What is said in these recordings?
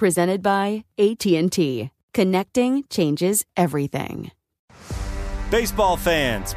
Presented by AT&T. Connecting changes everything. Baseball fans,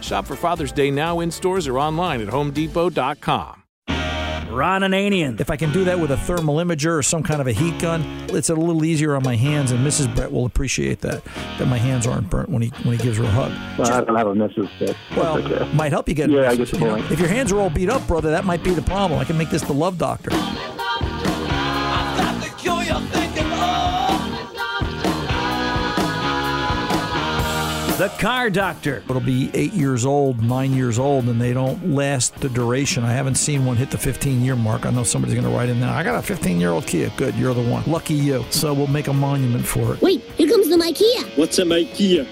Shop for Father's Day now in stores or online at homedepot.com. Ron and Ananian. If I can do that with a thermal imager or some kind of a heat gun, it's a little easier on my hands, and Mrs. Brett will appreciate that that my hands aren't burnt when he when he gives her a hug. Well, I don't have a Mrs. Brett. Well, okay. might help you get. Yeah, a I Mrs., get the you know. If your hands are all beat up, brother, that might be the problem. I can make this the love doctor. The Car Doctor. It'll be eight years old, nine years old, and they don't last the duration. I haven't seen one hit the 15 year mark. I know somebody's going to write in there. I got a 15 year old Kia. Good, you're the one. Lucky you. So we'll make a monument for it. Wait, here comes the IKEA. What's a IKEA?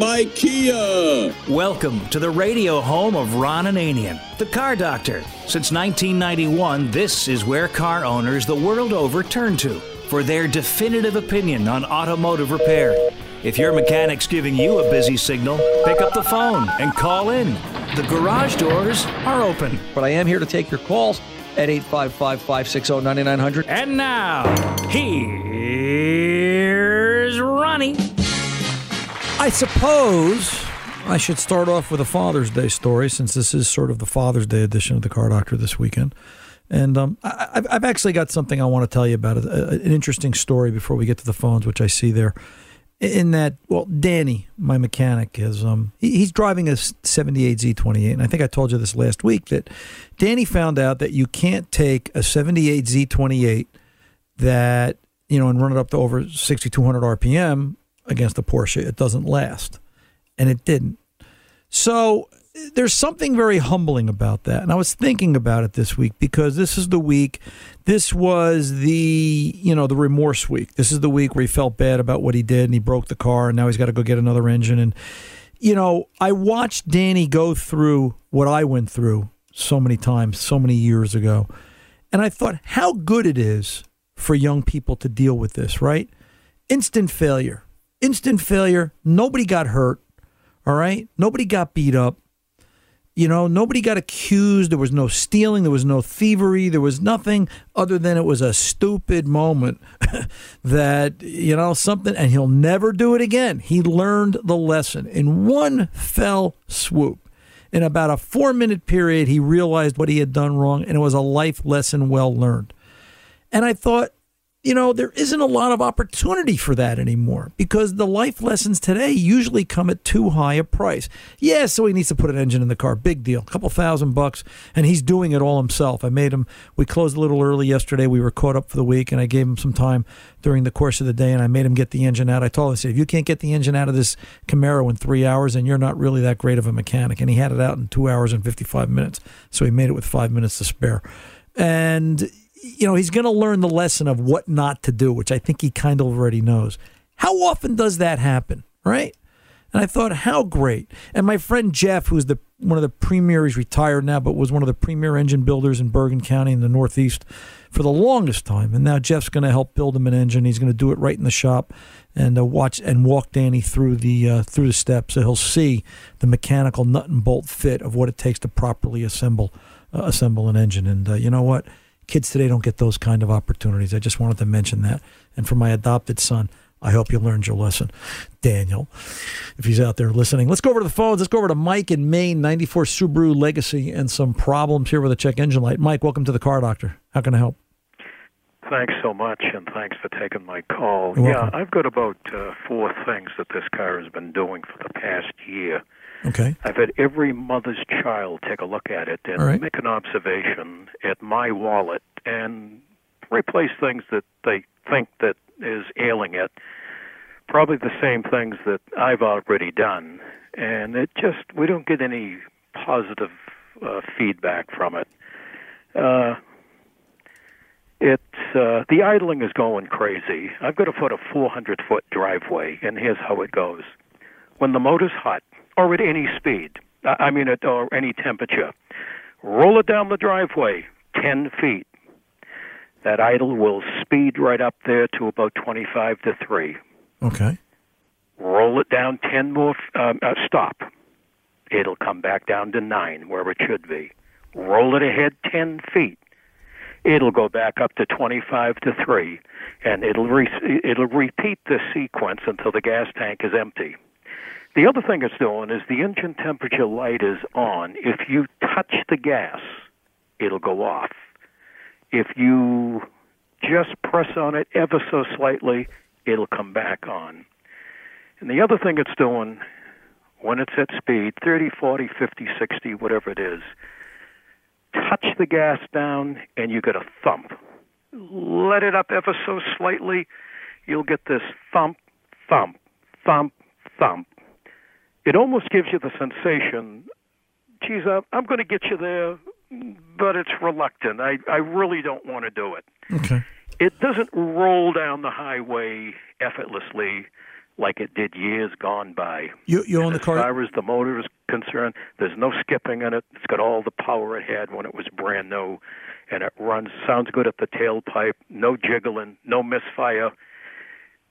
IKEA! Welcome to the radio home of Ron Ananian, the Car Doctor. Since 1991, this is where car owners the world over turn to for their definitive opinion on automotive repair. If your mechanic's giving you a busy signal, pick up the phone and call in. The garage doors are open. But I am here to take your calls at 855 560 9900. And now, here's Ronnie. I suppose I should start off with a Father's Day story since this is sort of the Father's Day edition of the Car Doctor this weekend. And um, I, I've- I've actually got something I want to tell you about, a, an interesting story before we get to the phones, which I see there. In that, well, Danny, my mechanic, is um, he, he's driving a 78 Z28, and I think I told you this last week that Danny found out that you can't take a 78 Z28 that you know and run it up to over 6200 rpm against a Porsche. It doesn't last, and it didn't. So there's something very humbling about that. And I was thinking about it this week because this is the week this was the, you know, the remorse week. This is the week where he felt bad about what he did and he broke the car and now he's got to go get another engine and you know, I watched Danny go through what I went through so many times, so many years ago. And I thought how good it is for young people to deal with this, right? Instant failure. Instant failure. Nobody got hurt. All right. Nobody got beat up. You know, nobody got accused. There was no stealing. There was no thievery. There was nothing other than it was a stupid moment that, you know, something, and he'll never do it again. He learned the lesson in one fell swoop. In about a four minute period, he realized what he had done wrong, and it was a life lesson well learned. And I thought, you know, there isn't a lot of opportunity for that anymore because the life lessons today usually come at too high a price. Yeah, so he needs to put an engine in the car. Big deal. A couple thousand bucks. And he's doing it all himself. I made him, we closed a little early yesterday. We were caught up for the week and I gave him some time during the course of the day and I made him get the engine out. I told him, I said, if you can't get the engine out of this Camaro in three hours, then you're not really that great of a mechanic. And he had it out in two hours and 55 minutes. So he made it with five minutes to spare. And you know, he's going to learn the lesson of what not to do, which I think he kind of already knows. How often does that happen, right? And I thought, how great. And my friend Jeff, who's the one of the premier, he's retired now, but was one of the premier engine builders in Bergen County in the Northeast for the longest time. And now Jeff's going to help build him an engine. He's going to do it right in the shop and uh, watch and walk Danny through the uh, through the steps, so he'll see the mechanical nut and bolt fit of what it takes to properly assemble uh, assemble an engine. And uh, you know what? Kids today don't get those kind of opportunities. I just wanted to mention that. And for my adopted son, I hope you learned your lesson, Daniel, if he's out there listening. Let's go over to the phones. Let's go over to Mike in Maine, 94 Subaru Legacy, and some problems here with a check engine light. Mike, welcome to the car doctor. How can I help? Thanks so much, and thanks for taking my call. Yeah. I've got about uh, four things that this car has been doing for the past year. Okay. I've had every mother's child take a look at it and right. make an observation at my wallet and replace things that they think that is ailing it. Probably the same things that I've already done, and it just we don't get any positive uh, feedback from it. Uh, it's uh, the idling is going crazy. I've got to put a 400 foot driveway, and here's how it goes: when the motor's hot, or at any speed, I mean at or any temperature, roll it down the driveway 10 feet. That idle will speed right up there to about 25 to three. Okay. Roll it down 10 more. Um, uh, stop. It'll come back down to nine where it should be. Roll it ahead 10 feet. It'll go back up to 25 to 3, and it'll, re- it'll repeat this sequence until the gas tank is empty. The other thing it's doing is the engine temperature light is on. If you touch the gas, it'll go off. If you just press on it ever so slightly, it'll come back on. And the other thing it's doing when it's at speed 30, 40, 50, 60, whatever it is, touch the gas down and you get a thump. Let it up ever so slightly, you'll get this thump, thump, thump, thump. It almost gives you the sensation, geez, I'm, I'm going to get you there, but it's reluctant. I, I really don't want to do it Okay. it doesn't roll down the highway effortlessly like it did years gone by. You you own the car? as far as the motor is concerned, there's no skipping in it. It's got all the power it had when it was brand new, and it runs sounds good at the tailpipe. No jiggling, no misfire.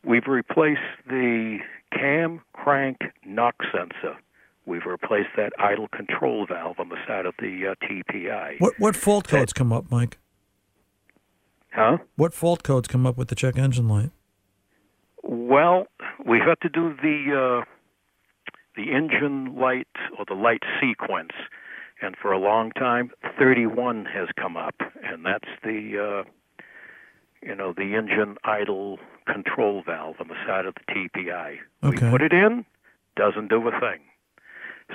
We've replaced the cam crank knock sensor. We've replaced that idle control valve on the side of the uh, TPI. What what fault codes come up, Mike? Huh? What fault codes come up with the check engine light? Well, we have to do the uh, the engine light or the light sequence, and for a long time, 31 has come up, and that's the uh, you know the engine idle control valve on the side of the TPI. Okay. We put it in, doesn't do a thing.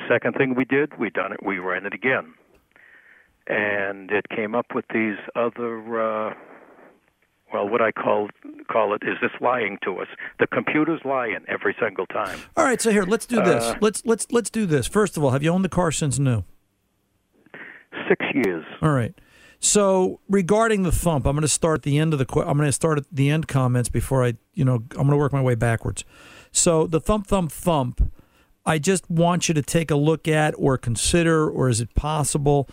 Second thing we did, we done it, we ran it again, and it came up with these other. Uh, well, what I call call it is this lying to us. The computer's lying every single time. All right, so here, let's do this. Uh, let's let's let's do this. First of all, have you owned the car since new? Six years. All right. So regarding the thump, I'm going to start at the end of the. I'm going to start at the end comments before I, you know, I'm going to work my way backwards. So the thump, thump, thump. I just want you to take a look at or consider, or is it possible?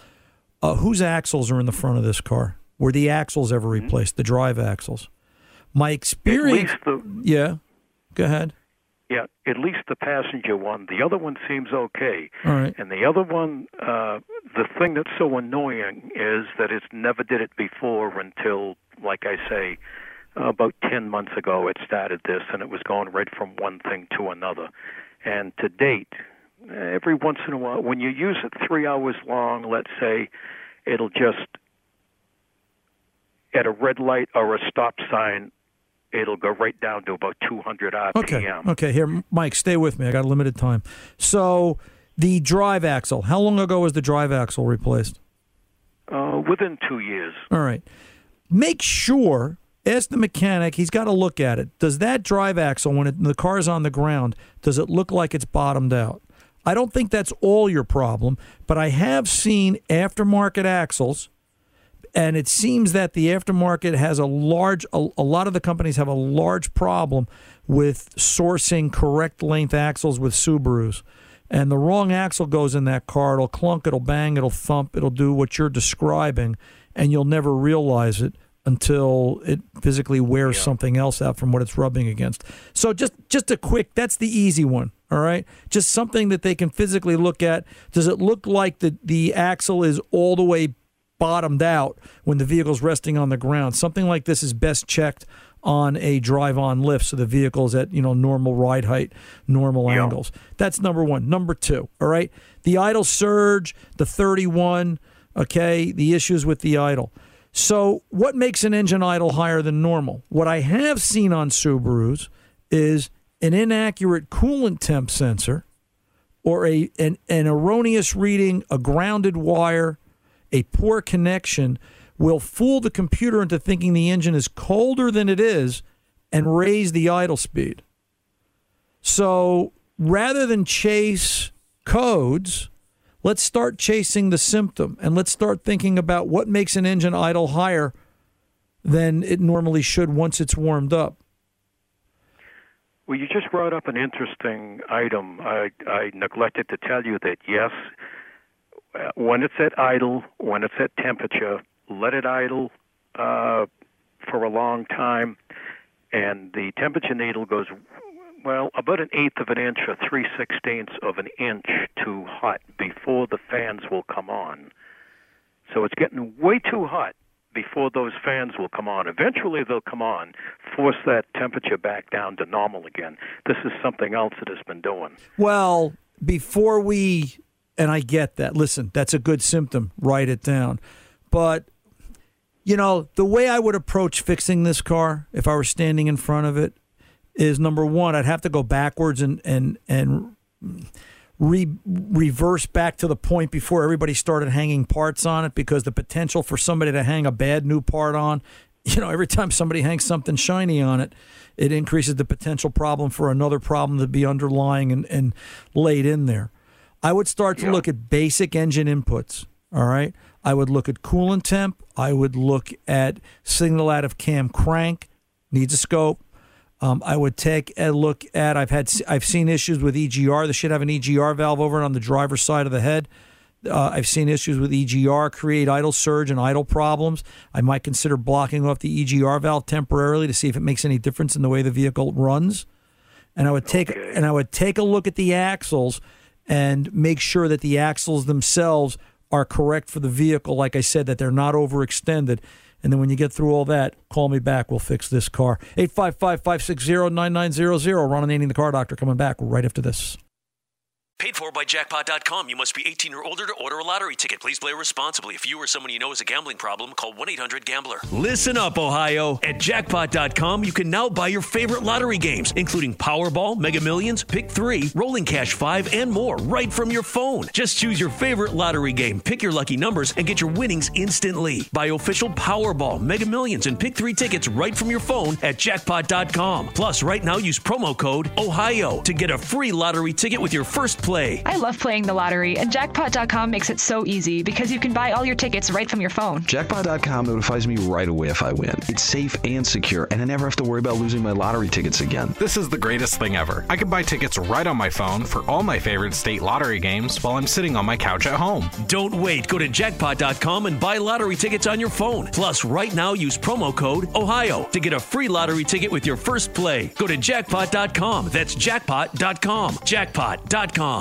Uh, whose axles are in the front of this car? Were the axles ever replaced? The drive axles. My At experience. least the Yeah. Go ahead. Yeah, at least the passenger one. The other one seems okay. All right. And the other one, uh, the thing that's so annoying is that it never did it before until, like I say, about 10 months ago it started this, and it was going right from one thing to another. And to date, every once in a while, when you use it three hours long, let's say, it'll just, at a red light or a stop sign, it'll go right down to about 200 RPM. Okay. Okay. Here, Mike, stay with me. I got a limited time. So, the drive axle. How long ago was the drive axle replaced? Uh, within two years. All right. Make sure. Ask the mechanic. He's got to look at it. Does that drive axle, when it, the car's on the ground, does it look like it's bottomed out? I don't think that's all your problem, but I have seen aftermarket axles and it seems that the aftermarket has a large a, a, lot of the companies have a large problem with sourcing correct length axles with Subarus. And the wrong axle goes in that car, it'll clunk, it'll bang, it'll thump, it'll do what you're describing, and you'll never realize it until it physically wears yeah. something else out from what it's rubbing against. So just just a quick that's the easy one, all right? Just something that they can physically look at. Does it look like the the axle is all the way bottomed out when the vehicle's resting on the ground. Something like this is best checked on a drive on lift so the vehicle's at you know normal ride height normal yep. angles. That's number one. Number two all right? The idle surge the 31 okay the issues with the idle. So what makes an engine idle higher than normal? What i have seen on subarus is an inaccurate coolant temp sensor or a an, an erroneous reading a grounded wire a poor connection will fool the computer into thinking the engine is colder than it is and raise the idle speed. So rather than chase codes, let's start chasing the symptom and let's start thinking about what makes an engine idle higher than it normally should once it's warmed up. Well, you just brought up an interesting item. I, I neglected to tell you that, yes, when it's at idle, when it's at temperature, let it idle uh, for a long time, and the temperature needle goes well about an eighth of an inch or three sixteenths of an inch too hot before the fans will come on. So it's getting way too hot before those fans will come on. Eventually they'll come on, force that temperature back down to normal again. This is something else that has been doing. Well, before we and I get that. Listen, that's a good symptom. Write it down. But you know, the way I would approach fixing this car if I were standing in front of it is number one, I'd have to go backwards and and and re- reverse back to the point before everybody started hanging parts on it because the potential for somebody to hang a bad new part on, you know, every time somebody hangs something shiny on it, it increases the potential problem for another problem to be underlying and, and laid in there. I would start to yeah. look at basic engine inputs. All right. I would look at coolant temp. I would look at signal out of cam crank, needs a scope. Um, I would take a look at. I've had I've seen issues with EGR. They should have an EGR valve over it on the driver's side of the head. Uh, I've seen issues with EGR create idle surge and idle problems. I might consider blocking off the EGR valve temporarily to see if it makes any difference in the way the vehicle runs. And I would take okay. and I would take a look at the axles and make sure that the axles themselves are correct for the vehicle. Like I said, that they're not overextended. And then when you get through all that, call me back. We'll fix this car. 855 560 9900. Ron Ananian, the car doctor, coming back right after this. Paid for by jackpot.com. You must be 18 or older to order a lottery ticket. Please play responsibly. If you or someone you know has a gambling problem, call 1 800 Gambler. Listen up, Ohio. At jackpot.com, you can now buy your favorite lottery games, including Powerball, Mega Millions, Pick 3, Rolling Cash 5, and more, right from your phone. Just choose your favorite lottery game, pick your lucky numbers, and get your winnings instantly. Buy official Powerball, Mega Millions, and Pick 3 tickets right from your phone at jackpot.com. Plus, right now, use promo code OHIO to get a free lottery ticket with your first play play. I love playing the lottery, and jackpot.com makes it so easy because you can buy all your tickets right from your phone. Jackpot.com notifies me right away if I win. It's safe and secure, and I never have to worry about losing my lottery tickets again. This is the greatest thing ever. I can buy tickets right on my phone for all my favorite state lottery games while I'm sitting on my couch at home. Don't wait. Go to jackpot.com and buy lottery tickets on your phone. Plus, right now use promo code OHIO to get a free lottery ticket with your first play. Go to jackpot.com. That's jackpot.com. Jackpot.com.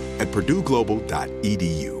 at purdueglobal.edu.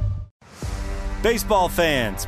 Baseball fans,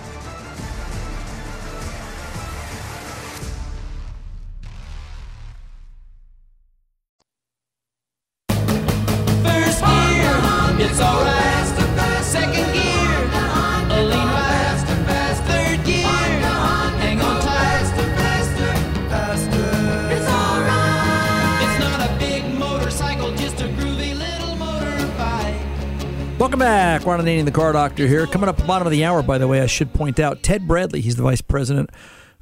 The car doctor here. Coming up bottom of the hour, by the way, I should point out Ted Bradley. He's the vice president,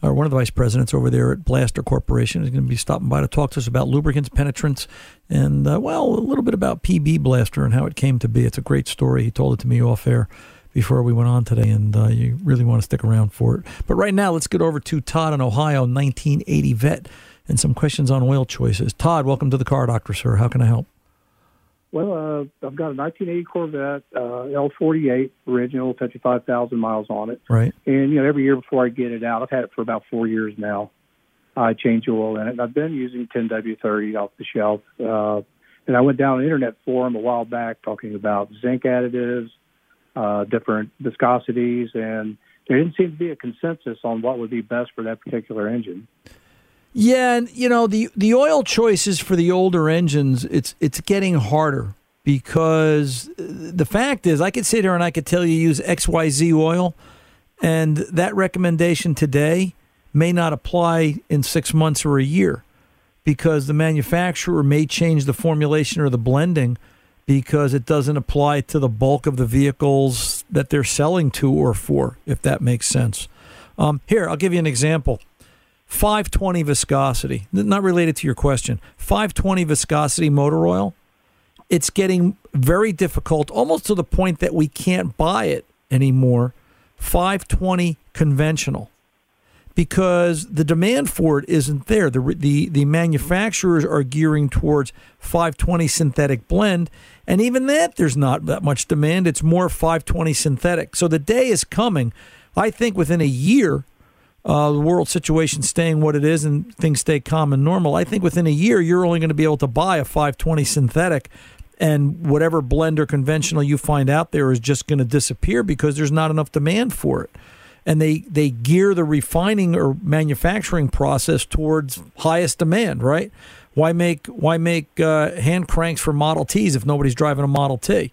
or one of the vice presidents over there at Blaster Corporation. is going to be stopping by to talk to us about lubricants, penetrants, and, uh, well, a little bit about PB Blaster and how it came to be. It's a great story. He told it to me off air before we went on today, and uh, you really want to stick around for it. But right now, let's get over to Todd in Ohio, 1980 vet, and some questions on oil choices. Todd, welcome to the car doctor, sir. How can I help? Well, uh, I've got a 1980 Corvette uh, L48 original, 55,000 miles on it. Right. And you know, every year before I get it out, I've had it for about four years now. I change oil in it, and I've been using 10W30 off the shelf. Uh, and I went down an internet forum a while back talking about zinc additives, uh, different viscosities, and there didn't seem to be a consensus on what would be best for that particular engine. Yeah, and you know the the oil choices for the older engines, it's it's getting harder because the fact is, I could sit here and I could tell you use X Y Z oil, and that recommendation today may not apply in six months or a year because the manufacturer may change the formulation or the blending because it doesn't apply to the bulk of the vehicles that they're selling to or for, if that makes sense. Um, here, I'll give you an example. 520 viscosity, not related to your question. 520 viscosity motor oil. It's getting very difficult, almost to the point that we can't buy it anymore. 520 conventional. because the demand for it isn't there. The, the, the manufacturers are gearing towards 520 synthetic blend, and even that, there's not that much demand. It's more 520 synthetic. So the day is coming, I think, within a year. Uh, the world situation staying what it is and things stay calm and normal. I think within a year, you're only going to be able to buy a 520 synthetic and whatever blend or conventional you find out there is just going to disappear because there's not enough demand for it. And they, they gear the refining or manufacturing process towards highest demand, right? Why make why make uh, hand cranks for Model Ts if nobody's driving a Model T?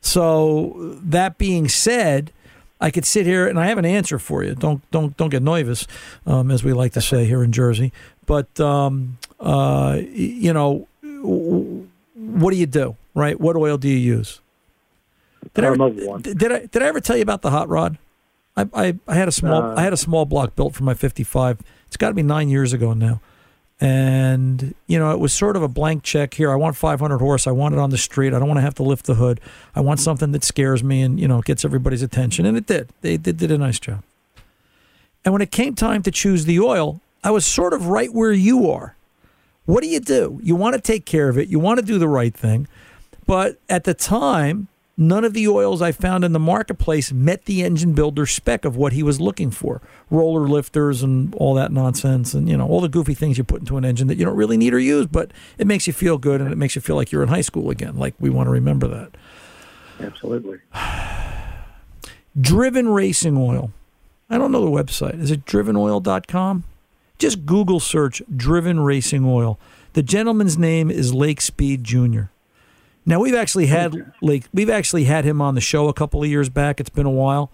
So that being said, I could sit here and I have an answer for you. Don't don't don't get nervous, um, as we like to say here in Jersey. But um, uh, you know, what do you do? Right? What oil do you use? Did I, ever, did I did I ever tell you about the hot rod? I I, I had a small Uh. I had a small block built for my 55. It's got to be nine years ago now. And you know, it was sort of a blank check here. I want 500 horse. I want it on the street. I don't want to have to lift the hood. I want something that scares me and you know gets everybody's attention. And it did. They did, did a nice job. And when it came time to choose the oil, I was sort of right where you are. What do you do? You want to take care of it. You want to do the right thing. But at the time, none of the oils I found in the marketplace met the engine builder spec of what he was looking for. Roller lifters and all that nonsense and you know all the goofy things you put into an engine that you don't really need or use, but it makes you feel good and it makes you feel like you're in high school again. Like we want to remember that. Absolutely. Driven Racing Oil. I don't know the website. Is it drivenoil.com? Just Google search Driven Racing Oil. The gentleman's name is Lake Speed Jr. Now we've actually had Lake we've actually had him on the show a couple of years back. It's been a while.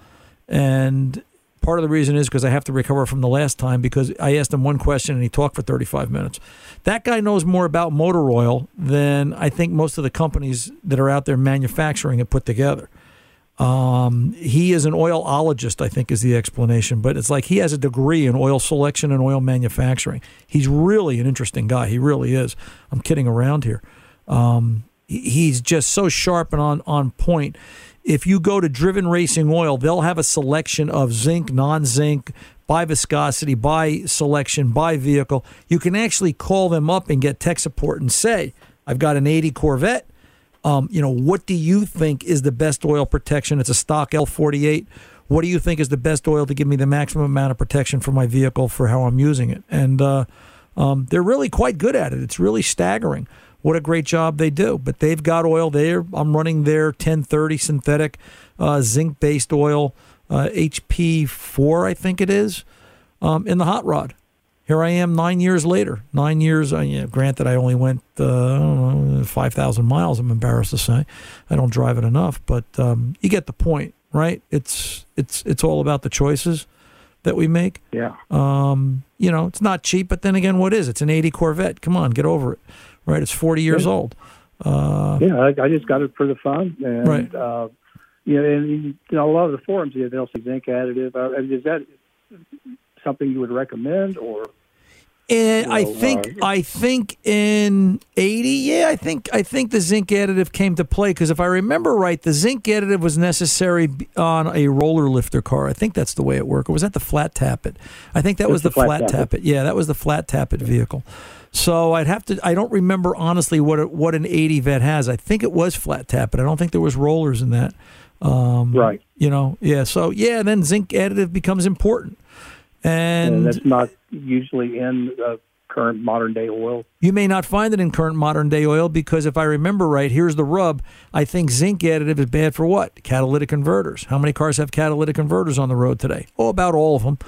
And part of the reason is because I have to recover from the last time because I asked him one question and he talked for 35 minutes. That guy knows more about motor oil than I think most of the companies that are out there manufacturing it put together. Um, he is an oilologist, I think, is the explanation. But it's like he has a degree in oil selection and oil manufacturing. He's really an interesting guy. He really is. I'm kidding around here. Um, he's just so sharp and on on point. If you go to Driven Racing Oil, they'll have a selection of zinc, non-zinc, by viscosity, by selection, by vehicle. You can actually call them up and get tech support and say, "I've got an 80 Corvette." Um, you know, what do you think is the best oil protection? It's a stock L48. What do you think is the best oil to give me the maximum amount of protection for my vehicle for how I'm using it? And uh, um, they're really quite good at it. It's really staggering what a great job they do. But they've got oil there. I'm running their 1030 synthetic uh, zinc based oil, uh, HP4, I think it is, um, in the hot rod. Here I am nine years later. Nine years, uh, yeah, granted, I only went uh, I don't know, 5,000 miles, I'm embarrassed to say. I don't drive it enough, but um, you get the point, right? It's, it's, it's all about the choices that we make. Yeah. Um, you know, it's not cheap, but then again, what is it? It's an 80 Corvette. Come on, get over it, right? It's 40 years Yeah. old. Uh, yeah, I, I just got it for the fun, and Right. uh, you know, and you know, a lot of the forums, yeah, they'll say zinc additive. Uh, I mean, is that something you would recommend, or And I think I think in eighty, yeah, I think I think the zinc additive came to play because if I remember right, the zinc additive was necessary on a roller lifter car. I think that's the way it worked. Or was that the flat tappet? I think that That's was the, the flat flat tappet. tappet. Yeah, that was the flat tappet vehicle. So I'd have to. I don't remember honestly what it, what an eighty vet has. I think it was flat tappet. I don't think there was rollers in that. Um, Right. You know. Yeah. So yeah, then zinc additive becomes important. And, And that's not usually in uh, current modern day oil. You may not find it in current modern day oil because if I remember right, here's the rub. I think zinc additive is bad for what? Catalytic converters. How many cars have catalytic converters on the road today? Oh, about all of them.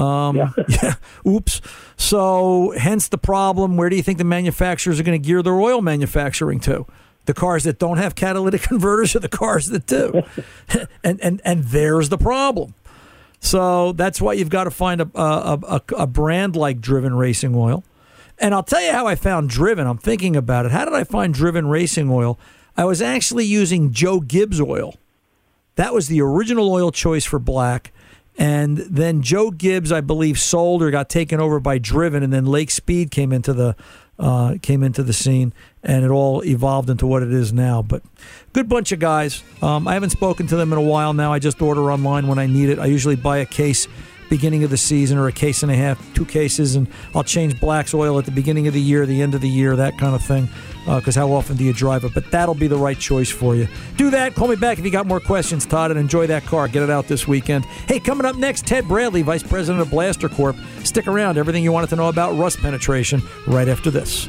Um, yeah. Oops. So, hence the problem. Where do you think the manufacturers are going to gear their oil manufacturing to? The cars that don't have catalytic converters or the cars that do? and, and, and there's the problem. So that's why you've got to find a, a, a, a brand like Driven Racing Oil. And I'll tell you how I found Driven. I'm thinking about it. How did I find Driven Racing Oil? I was actually using Joe Gibbs oil. That was the original oil choice for black. And then Joe Gibbs, I believe, sold or got taken over by Driven, and then Lake Speed came into the uh, came into the scene, and it all evolved into what it is now. But good bunch of guys. Um, I haven't spoken to them in a while now. I just order online when I need it. I usually buy a case beginning of the season or a case and a half, two cases, and I'll change Black's oil at the beginning of the year, the end of the year, that kind of thing. Uh, because how often do you drive it? But that'll be the right choice for you. Do that. Call me back if you got more questions, Todd, and enjoy that car. Get it out this weekend. Hey, coming up next, Ted Bradley, Vice President of Blaster Corp. Stick around. Everything you wanted to know about rust penetration right after this.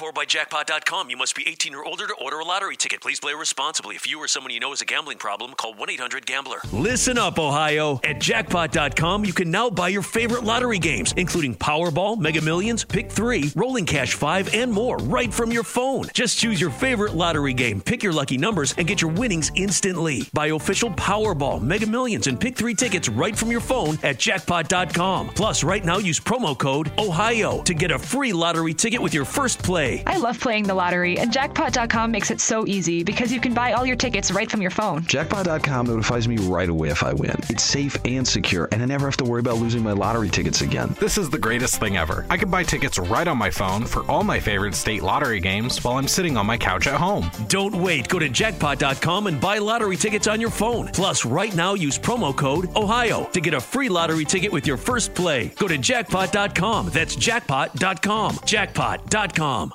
For by jackpot.com. You must be 18 or older to order a lottery ticket. Please play responsibly. If you or someone you know has a gambling problem, call 1 800 Gambler. Listen up, Ohio. At jackpot.com, you can now buy your favorite lottery games, including Powerball, Mega Millions, Pick 3, Rolling Cash 5, and more, right from your phone. Just choose your favorite lottery game, pick your lucky numbers, and get your winnings instantly. Buy official Powerball, Mega Millions, and Pick 3 tickets right from your phone at jackpot.com. Plus, right now, use promo code OHIO to get a free lottery ticket with your first play. I love playing the lottery, and jackpot.com makes it so easy because you can buy all your tickets right from your phone. Jackpot.com notifies me right away if I win. It's safe and secure, and I never have to worry about losing my lottery tickets again. This is the greatest thing ever. I can buy tickets right on my phone for all my favorite state lottery games while I'm sitting on my couch at home. Don't wait. Go to jackpot.com and buy lottery tickets on your phone. Plus, right now, use promo code OHIO to get a free lottery ticket with your first play. Go to jackpot.com. That's jackpot.com. Jackpot.com.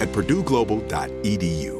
at purdueglobal.edu.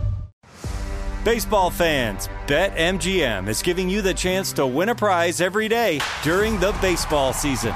Baseball fans, BetMGM is giving you the chance to win a prize every day during the baseball season.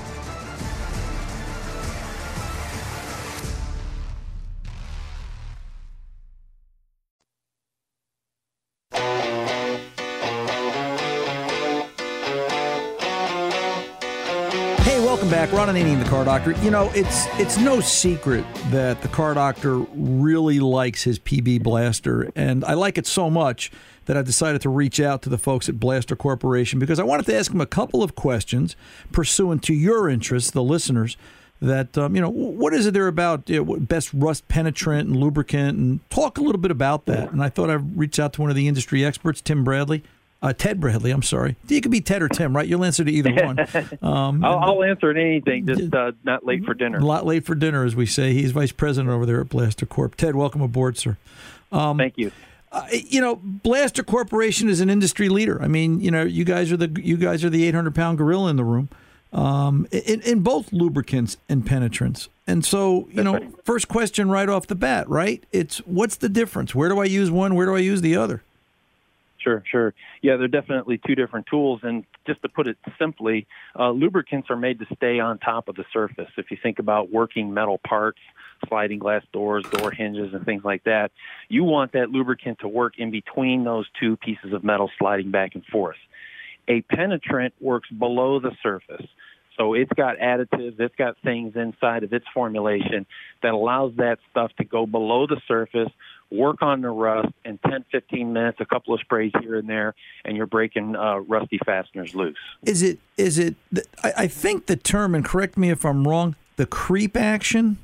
Back. Ron Ananian, the Car Doctor. You know, it's it's no secret that the Car Doctor really likes his PB Blaster, and I like it so much that I decided to reach out to the folks at Blaster Corporation because I wanted to ask them a couple of questions pursuant to your interests, the listeners. That um, you know, what is it there about you know, best rust penetrant and lubricant, and talk a little bit about that. And I thought I'd reach out to one of the industry experts, Tim Bradley. Uh, Ted Bradley, I'm sorry. You could be Ted or Tim, right? You'll answer to either one. Um, I'll, I'll answer to anything, just uh, not late for dinner. a lot late for dinner, as we say. He's vice president over there at Blaster Corp. Ted, welcome aboard, sir. Um, Thank you. Uh, you know, Blaster Corporation is an industry leader. I mean, you know, you guys are the you guys are the 800 pound gorilla in the room. um, in, in both lubricants and penetrants. And so, you know, first question right off the bat, right? It's what's the difference? Where do I use one? Where do I use the other? Sure, sure. Yeah, they're definitely two different tools. And just to put it simply, uh, lubricants are made to stay on top of the surface. If you think about working metal parts, sliding glass doors, door hinges, and things like that, you want that lubricant to work in between those two pieces of metal sliding back and forth. A penetrant works below the surface. So it's got additives, it's got things inside of its formulation that allows that stuff to go below the surface, work on the rust in 10, 15 minutes, a couple of sprays here and there, and you're breaking uh, rusty fasteners loose. Is it is it I, I think the term and correct me if I'm wrong, the creep action?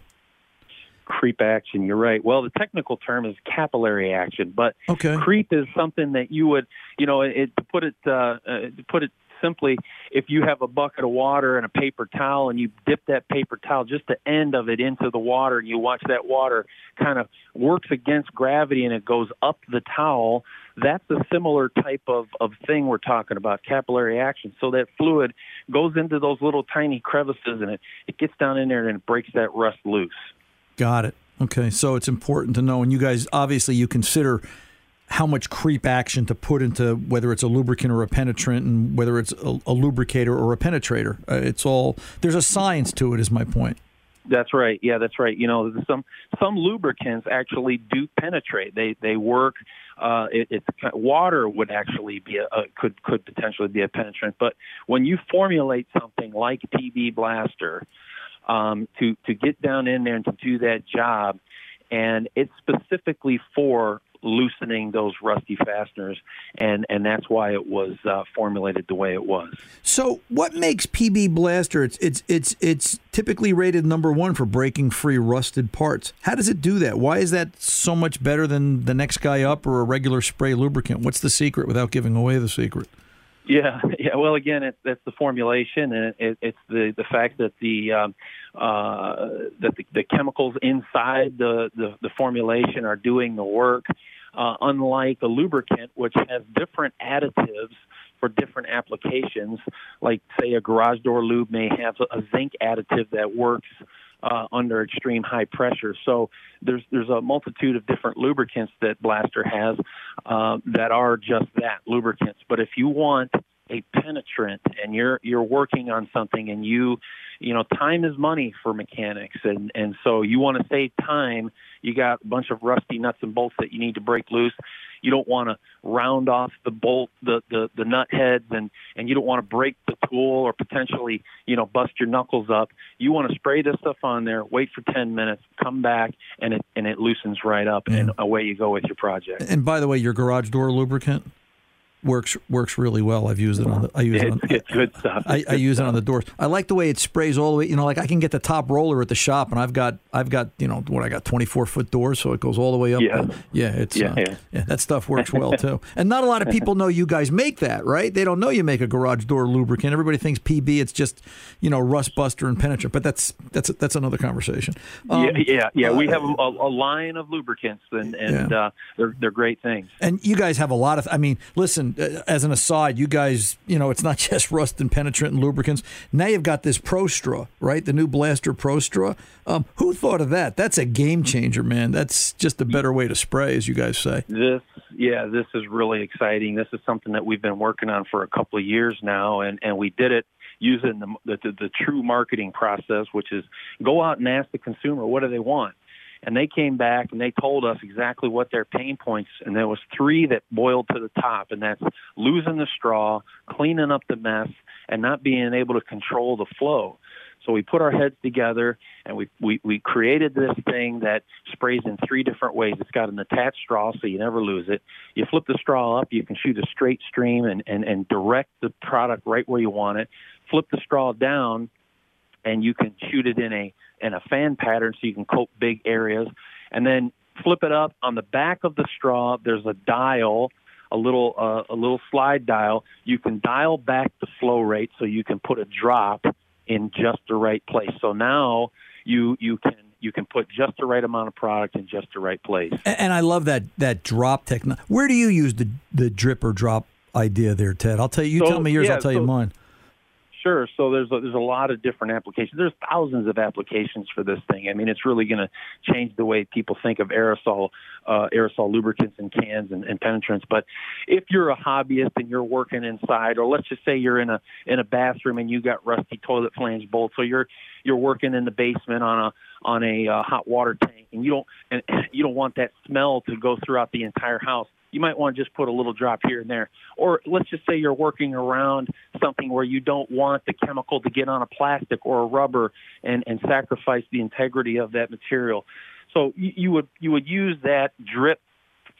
creep action. You're right. Well, the technical term is capillary action, but okay. creep is something that you would, you know, it, to put it uh, uh, to put it simply, if you have a bucket of water and a paper towel and you dip that paper towel just the end of it into the water and you watch that water kind of works against gravity and it goes up the towel, that's a similar type of, of thing we're talking about, capillary action. So that fluid goes into those little tiny crevices and it, it gets down in there and it breaks that rust loose. Got it. Okay, so it's important to know, and you guys obviously you consider how much creep action to put into whether it's a lubricant or a penetrant, and whether it's a, a lubricator or a penetrator. Uh, it's all there's a science to it. Is my point. That's right. Yeah, that's right. You know, some some lubricants actually do penetrate. They they work. Uh, it, water would actually be a, a could could potentially be a penetrant, but when you formulate something like PB Blaster, um, to to get down in there and to do that job. And it's specifically for loosening those rusty fasteners, and and that's why it was uh, formulated the way it was. So, what makes PB Blaster? It's it's it's it's typically rated number one for breaking free rusted parts. How does it do that? Why is that so much better than the next guy up or a regular spray lubricant? What's the secret without giving away the secret? Yeah, yeah. Well, again, it's it's the formulation, and it, it's the the fact that the um, uh, that the, the chemicals inside the, the the formulation are doing the work. Uh, unlike a lubricant, which has different additives for different applications, like say a garage door lube may have a zinc additive that works uh, under extreme high pressure. So there's there's a multitude of different lubricants that Blaster has uh, that are just that lubricants. But if you want a penetrant and you're you're working on something and you you know time is money for mechanics and and so you want to save time. You got a bunch of rusty nuts and bolts that you need to break loose. You don't want to round off the bolt the the the nut heads and and you don't want to break the tool or potentially you know bust your knuckles up. You want to spray this stuff on there wait for 10 minutes come back and it and it loosens right up and away you go with your project. And by the way, your garage door lubricant works works really well. I've used it on the. I use it on. it's good stuff I, I use it on the doors. I like the way it sprays all the way. You know, like I can get the top roller at the shop, and I've got I've got you know what I got twenty four foot doors, so it goes all the way up. Yeah. the- yeah, it's Yeah, uh, yeah. that stuff works well too. And not a lot of people know you guys make that, right? They don't know you make a garage door lubricant. Everybody thinks PB. It's just you know rust buster and penetrant, but that's that's that's another conversation. Um, yeah, yeah, yeah. we uh, have a, a line of lubricants, and and uh, they're they're great things. And you guys have a lot of. I mean, listen. Uh, As an aside, you guys, you know, it's not just rust and penetrant and lubricants. Now you've got this Pro Straw, right? The new Blaster Pro Straw. Um, who thought of that? That's a game changer, man. That's just a better way to spray, as you guys say. This, yeah, this is really exciting. This is something that we've been working on for a couple of years now, and and we did it using the the, the, the true marketing process, which is go out and ask the consumer what do they want. And they came back and they told us exactly what their pain points, and there was three that boiled to the top, and that's losing the straw, cleaning up the mess, and not being able to control the flow. So we put our heads together and we, we, we created this thing that sprays in three different ways. It's got an attached straw so you never lose it. You flip the straw up, you can shoot a straight stream and, and, and direct the product right where you want it. Flip the straw down and you can shoot it in a in a fan pattern so you can coat big areas. And then flip it up on the back of the straw, there's a dial a little uh, a little slide dial. You can dial back the flow rate so you can put a drop in just the right place. So now you you can you can put just the right amount of product in just the right place. And, and I love that that drop technology. Where do you use the the drip or drop idea there, Ted? I'll tell you. You So, tell me yours. yeah, I'll tell you mine. Sure. So there's a, there's a lot of different applications. There's thousands of applications for this thing. I mean, it's really going to change the way people think of aerosol uh, aerosol lubricants and cans and, and penetrants. But if you're a hobbyist and you're working inside, or let's just say you're in a in a bathroom and you got rusty toilet flange bolts, so you're you're working in the basement on a on a uh, hot water tank, and you don't and you don't want that smell to go throughout the entire house you might want to just put a little drop here and there. Or let's just say you're working around something where you don't want the chemical to get on a plastic or a rubber and, and sacrifice the integrity of that material. So you, you would you would use that drip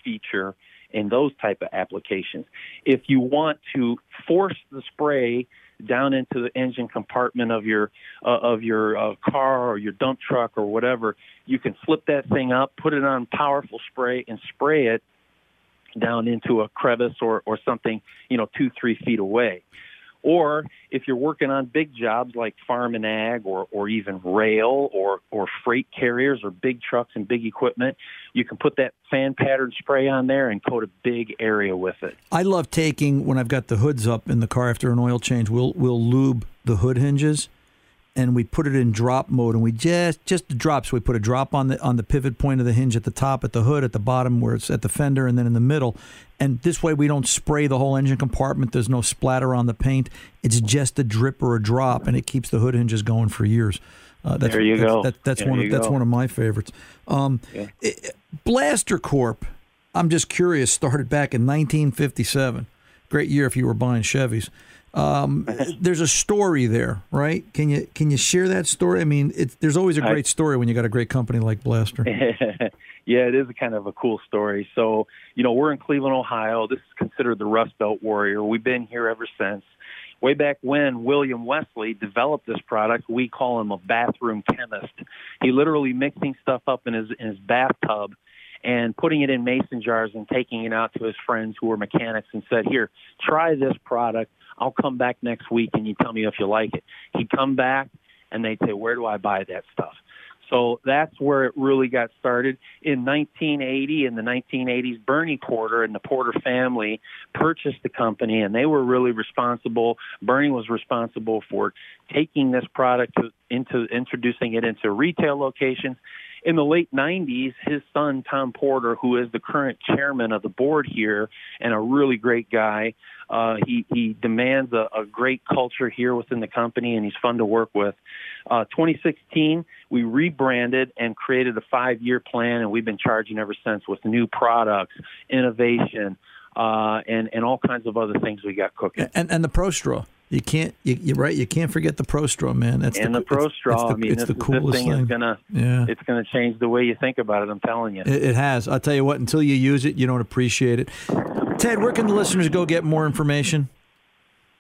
feature in those type of applications. If you want to force the spray down into the engine compartment of your uh, of your uh, car or your dump truck or whatever, you can flip that thing up, put it on powerful spray, and spray it down into a crevice or, or something, you know, two, three feet away. Or if you're working on big jobs like farm and ag or, or even rail or, or freight carriers or big trucks and big equipment, you can put that fan pattern spray on there and coat a big area with it. I love taking when I've got the hoods up in the car after an oil change, we'll we'll lube the hood hinges and we put it in drop mode and we just just the drop so we put a drop on the on the pivot point of the hinge at the top at the hood at the bottom where it's at the fender and then in the middle and this way we don't spray the whole engine compartment there's no splatter on the paint it's just a drip or a drop and it keeps the hood hinges going for years uh, that's, there you that's, go. That, that's there one. Of, that's one of my favorites. Um, yeah. it, Blaster Corp. I'm just curious. Started back in 1957. Great year if you were buying Chevys. Um, there's a story there, right? Can you can you share that story? I mean, it's, there's always a great story when you got a great company like Blaster. yeah, it is a kind of a cool story. So, you know, we're in Cleveland, Ohio. This is considered the Rust Belt Warrior. We've been here ever since. Way back when William Wesley developed this product, we call him a bathroom chemist. He literally mixing stuff up in his in his bathtub and putting it in mason jars and taking it out to his friends who were mechanics and said, "Here, try this product. I'll come back next week and you tell me if you like it." He'd come back and they'd say, "Where do I buy that stuff?" So that's where it really got started. In 1980, in the 1980s, Bernie Porter and the Porter family purchased the company, and they were really responsible. Bernie was responsible for taking this product to, into introducing it into retail locations. In the late 90s, his son Tom Porter, who is the current chairman of the board here and a really great guy, uh, he he demands a, a great culture here within the company, and he's fun to work with. Uh, 2016, we rebranded and created a five-year plan, and we've been charging ever since with new products, innovation, uh, and and all kinds of other things we got cooking. And and the Pro Straw. You can't, you, you're right. You can't forget the Pro Straw, man. That's and the, the Pro Straw. I mean, it's this, the coolest thing, thing. is gonna, Yeah. it's gonna change the way you think about it. I'm telling you. It, it has. I'll tell you what. Until you use it, you don't appreciate it. Ted, where can the listeners go get more information?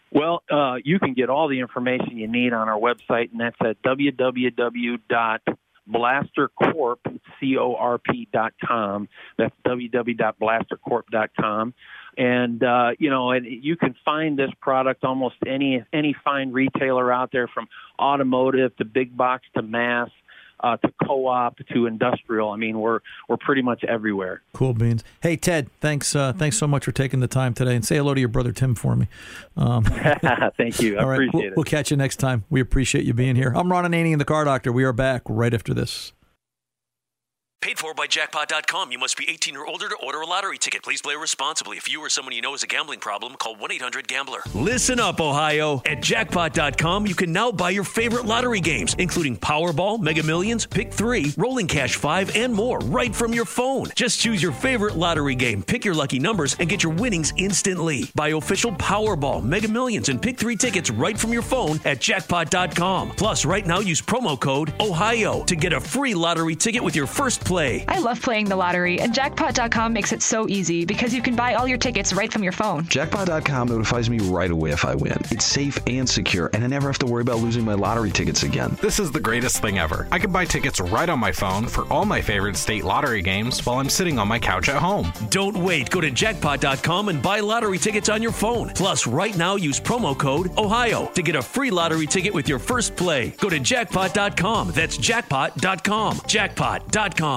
Well, uh, you can get all the information you need on our website, and that's at www.blastercorp.com. That's www.blastercorp.com. And uh, you know, and you can find this product almost any any fine retailer out there, from automotive to big box to mass. Uh, to co-op to industrial. I mean, we're we're pretty much everywhere. Cool beans. Hey Ted, thanks uh, thanks so much for taking the time today, and say hello to your brother Tim for me. Um, Thank you. I all right, appreciate we'll, it. we'll catch you next time. We appreciate you being here. I'm Ron Ananian, the Car Doctor. We are back right after this. Paid for by jackpot.com. You must be 18 or older to order a lottery ticket. Please play responsibly. If you or someone you know has a gambling problem, call 1 800 Gambler. Listen up, Ohio. At jackpot.com, you can now buy your favorite lottery games, including Powerball, Mega Millions, Pick 3, Rolling Cash 5, and more, right from your phone. Just choose your favorite lottery game, pick your lucky numbers, and get your winnings instantly. Buy official Powerball, Mega Millions, and Pick 3 tickets right from your phone at jackpot.com. Plus, right now, use promo code OHIO to get a free lottery ticket with your first play. I love playing the lottery, and jackpot.com makes it so easy because you can buy all your tickets right from your phone. Jackpot.com notifies me right away if I win. It's safe and secure, and I never have to worry about losing my lottery tickets again. This is the greatest thing ever. I can buy tickets right on my phone for all my favorite state lottery games while I'm sitting on my couch at home. Don't wait. Go to jackpot.com and buy lottery tickets on your phone. Plus, right now, use promo code OHIO to get a free lottery ticket with your first play. Go to jackpot.com. That's jackpot.com. Jackpot.com.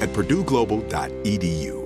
at purdueglobal.edu.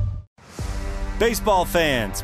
Baseball fans,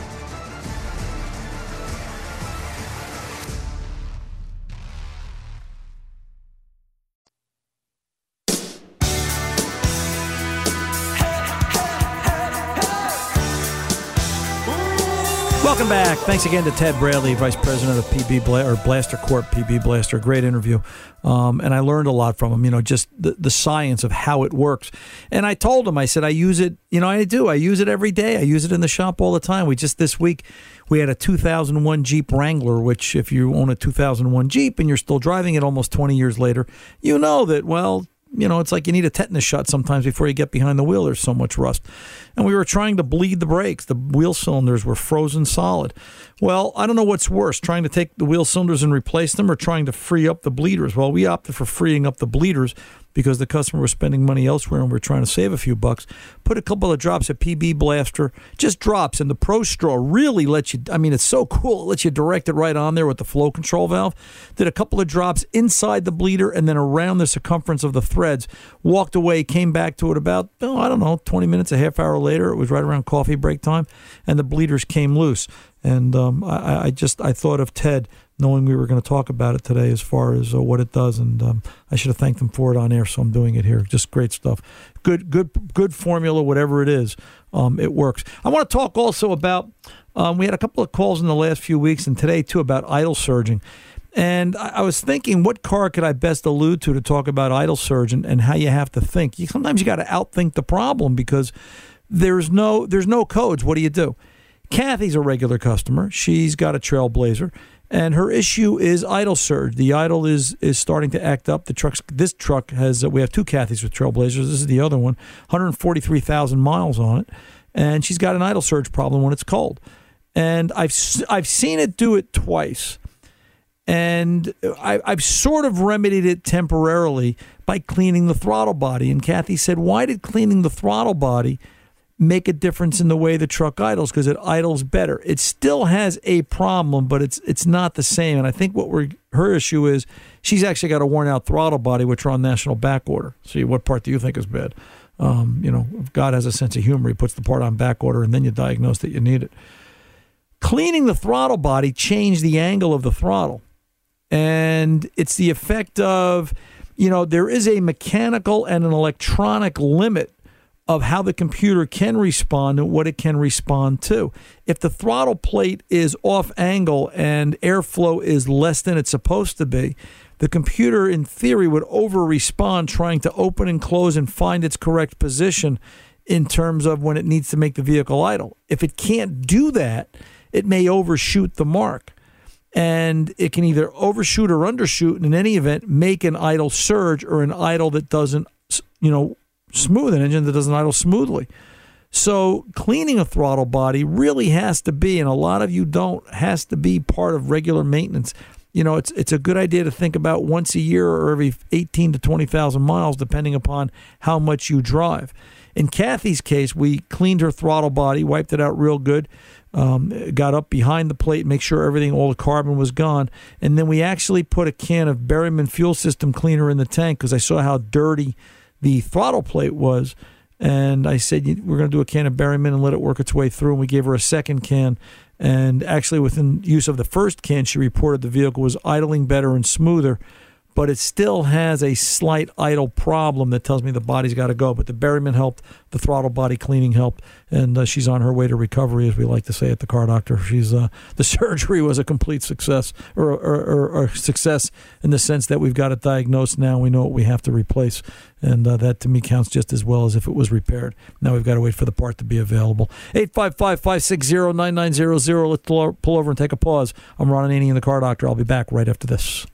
Back. Thanks again to Ted Bradley, Vice President of PB Bla- or Blaster Corp, PB Blaster. Great interview, um, and I learned a lot from him. You know, just the, the science of how it works. And I told him, I said, I use it. You know, I do. I use it every day. I use it in the shop all the time. We just this week we had a 2001 Jeep Wrangler, which if you own a 2001 Jeep and you're still driving it almost 20 years later, you know that well you know, it's like you need a tetanus shot sometimes before you get behind the wheel. There's so much rust. And we were trying to bleed the brakes. The wheel cylinders were frozen solid. Well, I don't know what's worse, trying to take the wheel cylinders and replace them or trying to free up the bleeders. Well, we opted for freeing up the bleeders because the customer was spending money elsewhere and we're trying to save a few bucks. Put a couple of drops of PB Blaster, just drops, and the Pro Straw really lets you. I mean, it's so cool. It lets you direct it right on there with the flow control valve. Did a couple of drops inside the bleeder and then around the circumference of the threads. Walked away, came back to it about, oh, I don't know, 20 minutes, a half hour later. It was right around coffee break time, and the bleeders came loose. And um, I, I just I thought of Ted knowing we were going to talk about it today as far as uh, what it does. And um, I should have thanked them for it on air, so I'm doing it here. Just great stuff. Good, good, good formula, whatever it is, um, it works. I want to talk also about. Um, we had a couple of calls in the last few weeks and today too about idle surging. And I, I was thinking, what car could I best allude to to talk about idle surge and, and how you have to think? You, sometimes you got to outthink the problem because there's no there's no codes. What do you do? Kathy's a regular customer. She's got a Trailblazer, and her issue is idle surge. The idle is is starting to act up. The trucks. This truck has. Uh, we have two Kathy's with Trailblazers. This is the other one. 143,000 miles on it, and she's got an idle surge problem when it's cold. And I've I've seen it do it twice, and I, I've sort of remedied it temporarily by cleaning the throttle body. And Kathy said, "Why did cleaning the throttle body?" Make a difference in the way the truck idles because it idles better. It still has a problem, but it's it's not the same. And I think what we're her issue is she's actually got a worn out throttle body, which are on national back order. See, what part do you think is bad? Um, you know, if God has a sense of humor, he puts the part on back order, and then you diagnose that you need it. Cleaning the throttle body changed the angle of the throttle, and it's the effect of, you know, there is a mechanical and an electronic limit of how the computer can respond and what it can respond to. If the throttle plate is off angle and airflow is less than it's supposed to be, the computer, in theory, would over respond trying to open and close and find its correct position in terms of when it needs to make the vehicle idle. If it can't do that, it may overshoot the mark. And it can either overshoot or undershoot, and in any event, make an idle surge or an idle that doesn't, you know, smooth an engine that doesn't idle smoothly. So cleaning a throttle body really has to be, and a lot of you don't, has to be part of regular maintenance. You know, it's it's a good idea to think about once a year or every 18 to 20,000 miles, depending upon how much you drive. In Kathy's case, we cleaned her throttle body, wiped it out real good, um, got up behind the plate, make sure everything, all the carbon was gone, and then we actually put a can of Berryman fuel system cleaner in the tank because I saw how dirty the throttle plate was. And I said, we're going to do a can of Berryman and let it work its way through. And we gave her a second can. And actually, within use of the first can, she reported the vehicle was idling better and smoother but it still has a slight idle problem that tells me the body's got to go. But the Berryman helped, the throttle body cleaning helped, and uh, she's on her way to recovery, as we like to say at the car doctor. She's uh, the surgery was a complete success, or, or, or, or, success in the sense that we've got it diagnosed now. We know what we have to replace, and uh, that to me counts just as well as if it was repaired. Now we've got to wait for the part to be available. 855-560-9900. Let's pull over and take a pause. I'm Ron Ananian, the car doctor. I'll be back right after this.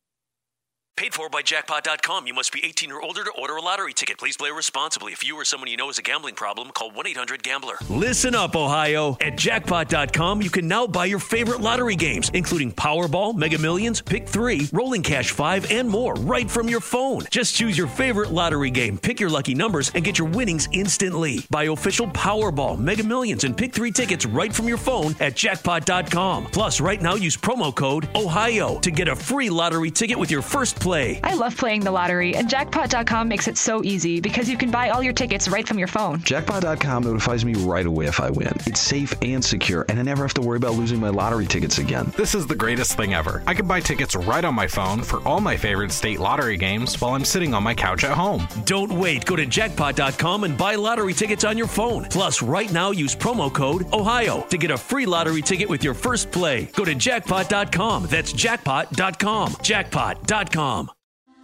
Paid for by jackpot.com. You must be 18 or older to order a lottery ticket. Please play responsibly. If you or someone you know has a gambling problem, call 1 800 Gambler. Listen up, Ohio. At jackpot.com, you can now buy your favorite lottery games, including Powerball, Mega Millions, Pick 3, Rolling Cash 5, and more, right from your phone. Just choose your favorite lottery game, pick your lucky numbers, and get your winnings instantly. Buy official Powerball, Mega Millions, and Pick 3 tickets right from your phone at jackpot.com. Plus, right now, use promo code OHIO to get a free lottery ticket with your first play. I love playing the lottery, and jackpot.com makes it so easy because you can buy all your tickets right from your phone. Jackpot.com notifies me right away if I win. It's safe and secure, and I never have to worry about losing my lottery tickets again. This is the greatest thing ever. I can buy tickets right on my phone for all my favorite state lottery games while I'm sitting on my couch at home. Don't wait. Go to jackpot.com and buy lottery tickets on your phone. Plus, right now, use promo code OHIO to get a free lottery ticket with your first play. Go to jackpot.com. That's jackpot.com. Jackpot.com.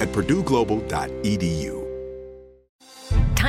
at purdueglobal.edu.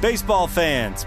Baseball fans,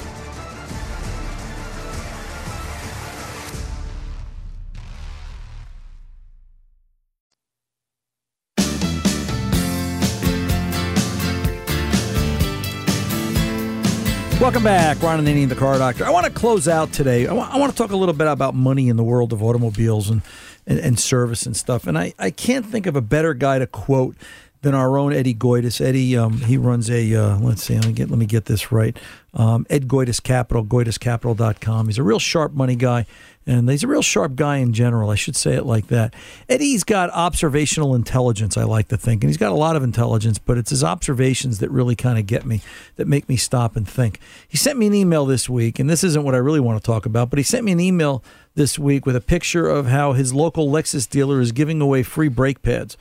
Welcome back, Ron Ananian, the Car Doctor. I want to close out today. I want, want to talk a little bit about money in the world of automobiles and, and, and service and stuff. And I, I can't think of a better guy to quote than our own Eddie Goitis. Eddie, um, he runs a, uh, let's see, let me get, let me get this right. Um, Ed Goitis Capital, goitiscapital.com. He's a real sharp money guy, and he's a real sharp guy in general. I should say it like that. Eddie's got observational intelligence, I like to think, and he's got a lot of intelligence, but it's his observations that really kind of get me, that make me stop and think. He sent me an email this week, and this isn't what I really want to talk about, but he sent me an email this week with a picture of how his local Lexus dealer is giving away free brake pads.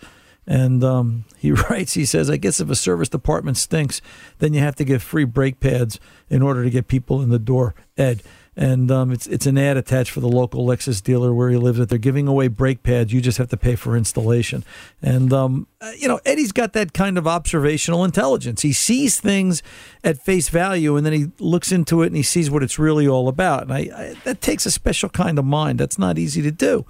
And um, he writes, he says, I guess if a service department stinks, then you have to give free brake pads in order to get people in the door, Ed. And um, it's it's an ad attached for the local Lexus dealer where he lives. That they're giving away brake pads. You just have to pay for installation. And um, uh, you know, Eddie's got that kind of observational intelligence. He sees things at face value, and then he looks into it and he sees what it's really all about. And I, I that takes a special kind of mind. That's not easy to do.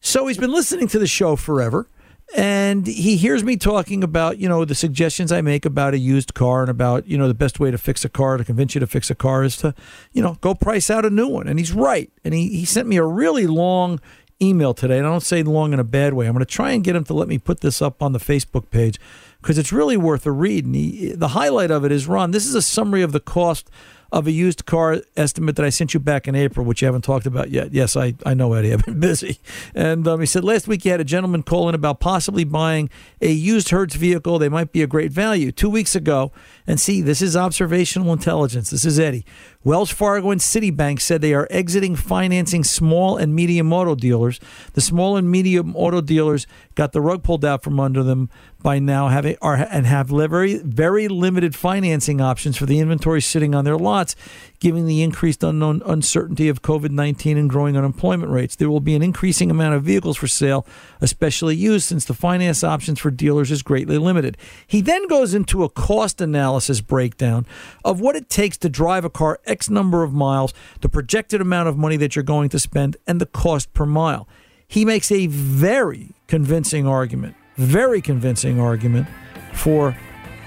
So he's been listening to the show forever and he hears me talking about you know the suggestions I make about a used car and about you know the best way to fix a car to convince you to fix a car is to you know go price out a new one. And he's right. And he, he sent me a really long email today. And I don't say long in a bad way. I'm going to try and get him to let me put this up on the Facebook page because it's really worth a read. And he, the highlight of it is Ron this is a summary of the cost of a used car estimate that I sent you back in April, which you haven't talked about yet. Yes, I, I know, Eddie. I've been busy. And um, he said last week you had a gentleman call in about possibly buying a used Hertz vehicle. They might be a great value. Two weeks ago, and see, this is observational intelligence. This is Eddie. Wells Fargo and Citibank said they are exiting financing small and medium auto dealers. The small and medium auto dealers got the rug pulled out from under them by now having are and have very very limited financing options for the inventory sitting on their lots, given the increased unknown uncertainty of COVID-19 and growing unemployment rates. There will be an increasing amount of vehicles for sale, especially used since the finance options for dealers is greatly limited. He then goes into a cost analysis breakdown of what it takes to drive a car X number of miles, the projected amount of money that you're going to spend, and the cost per mile. He makes a very convincing argument, very convincing argument for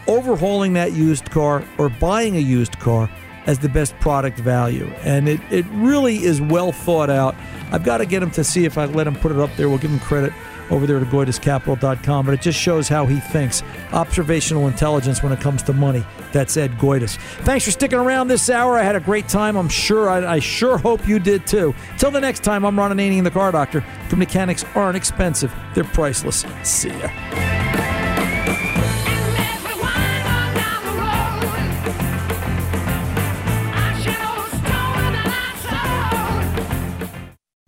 overhauling that used car or buying a used car as the best product value. And it, it really is well thought out. I've got to get him to see if I let him put it up there. We'll give him credit over there at goitiscapital.com. But it just shows how he thinks. Observational intelligence when it comes to money. That's Ed Goitis. Thanks for sticking around this hour. I had a great time. I'm sure, I, I sure hope you did too. Till the next time, I'm Ron Ananian, the car doctor. The mechanics aren't expensive, they're priceless. See ya.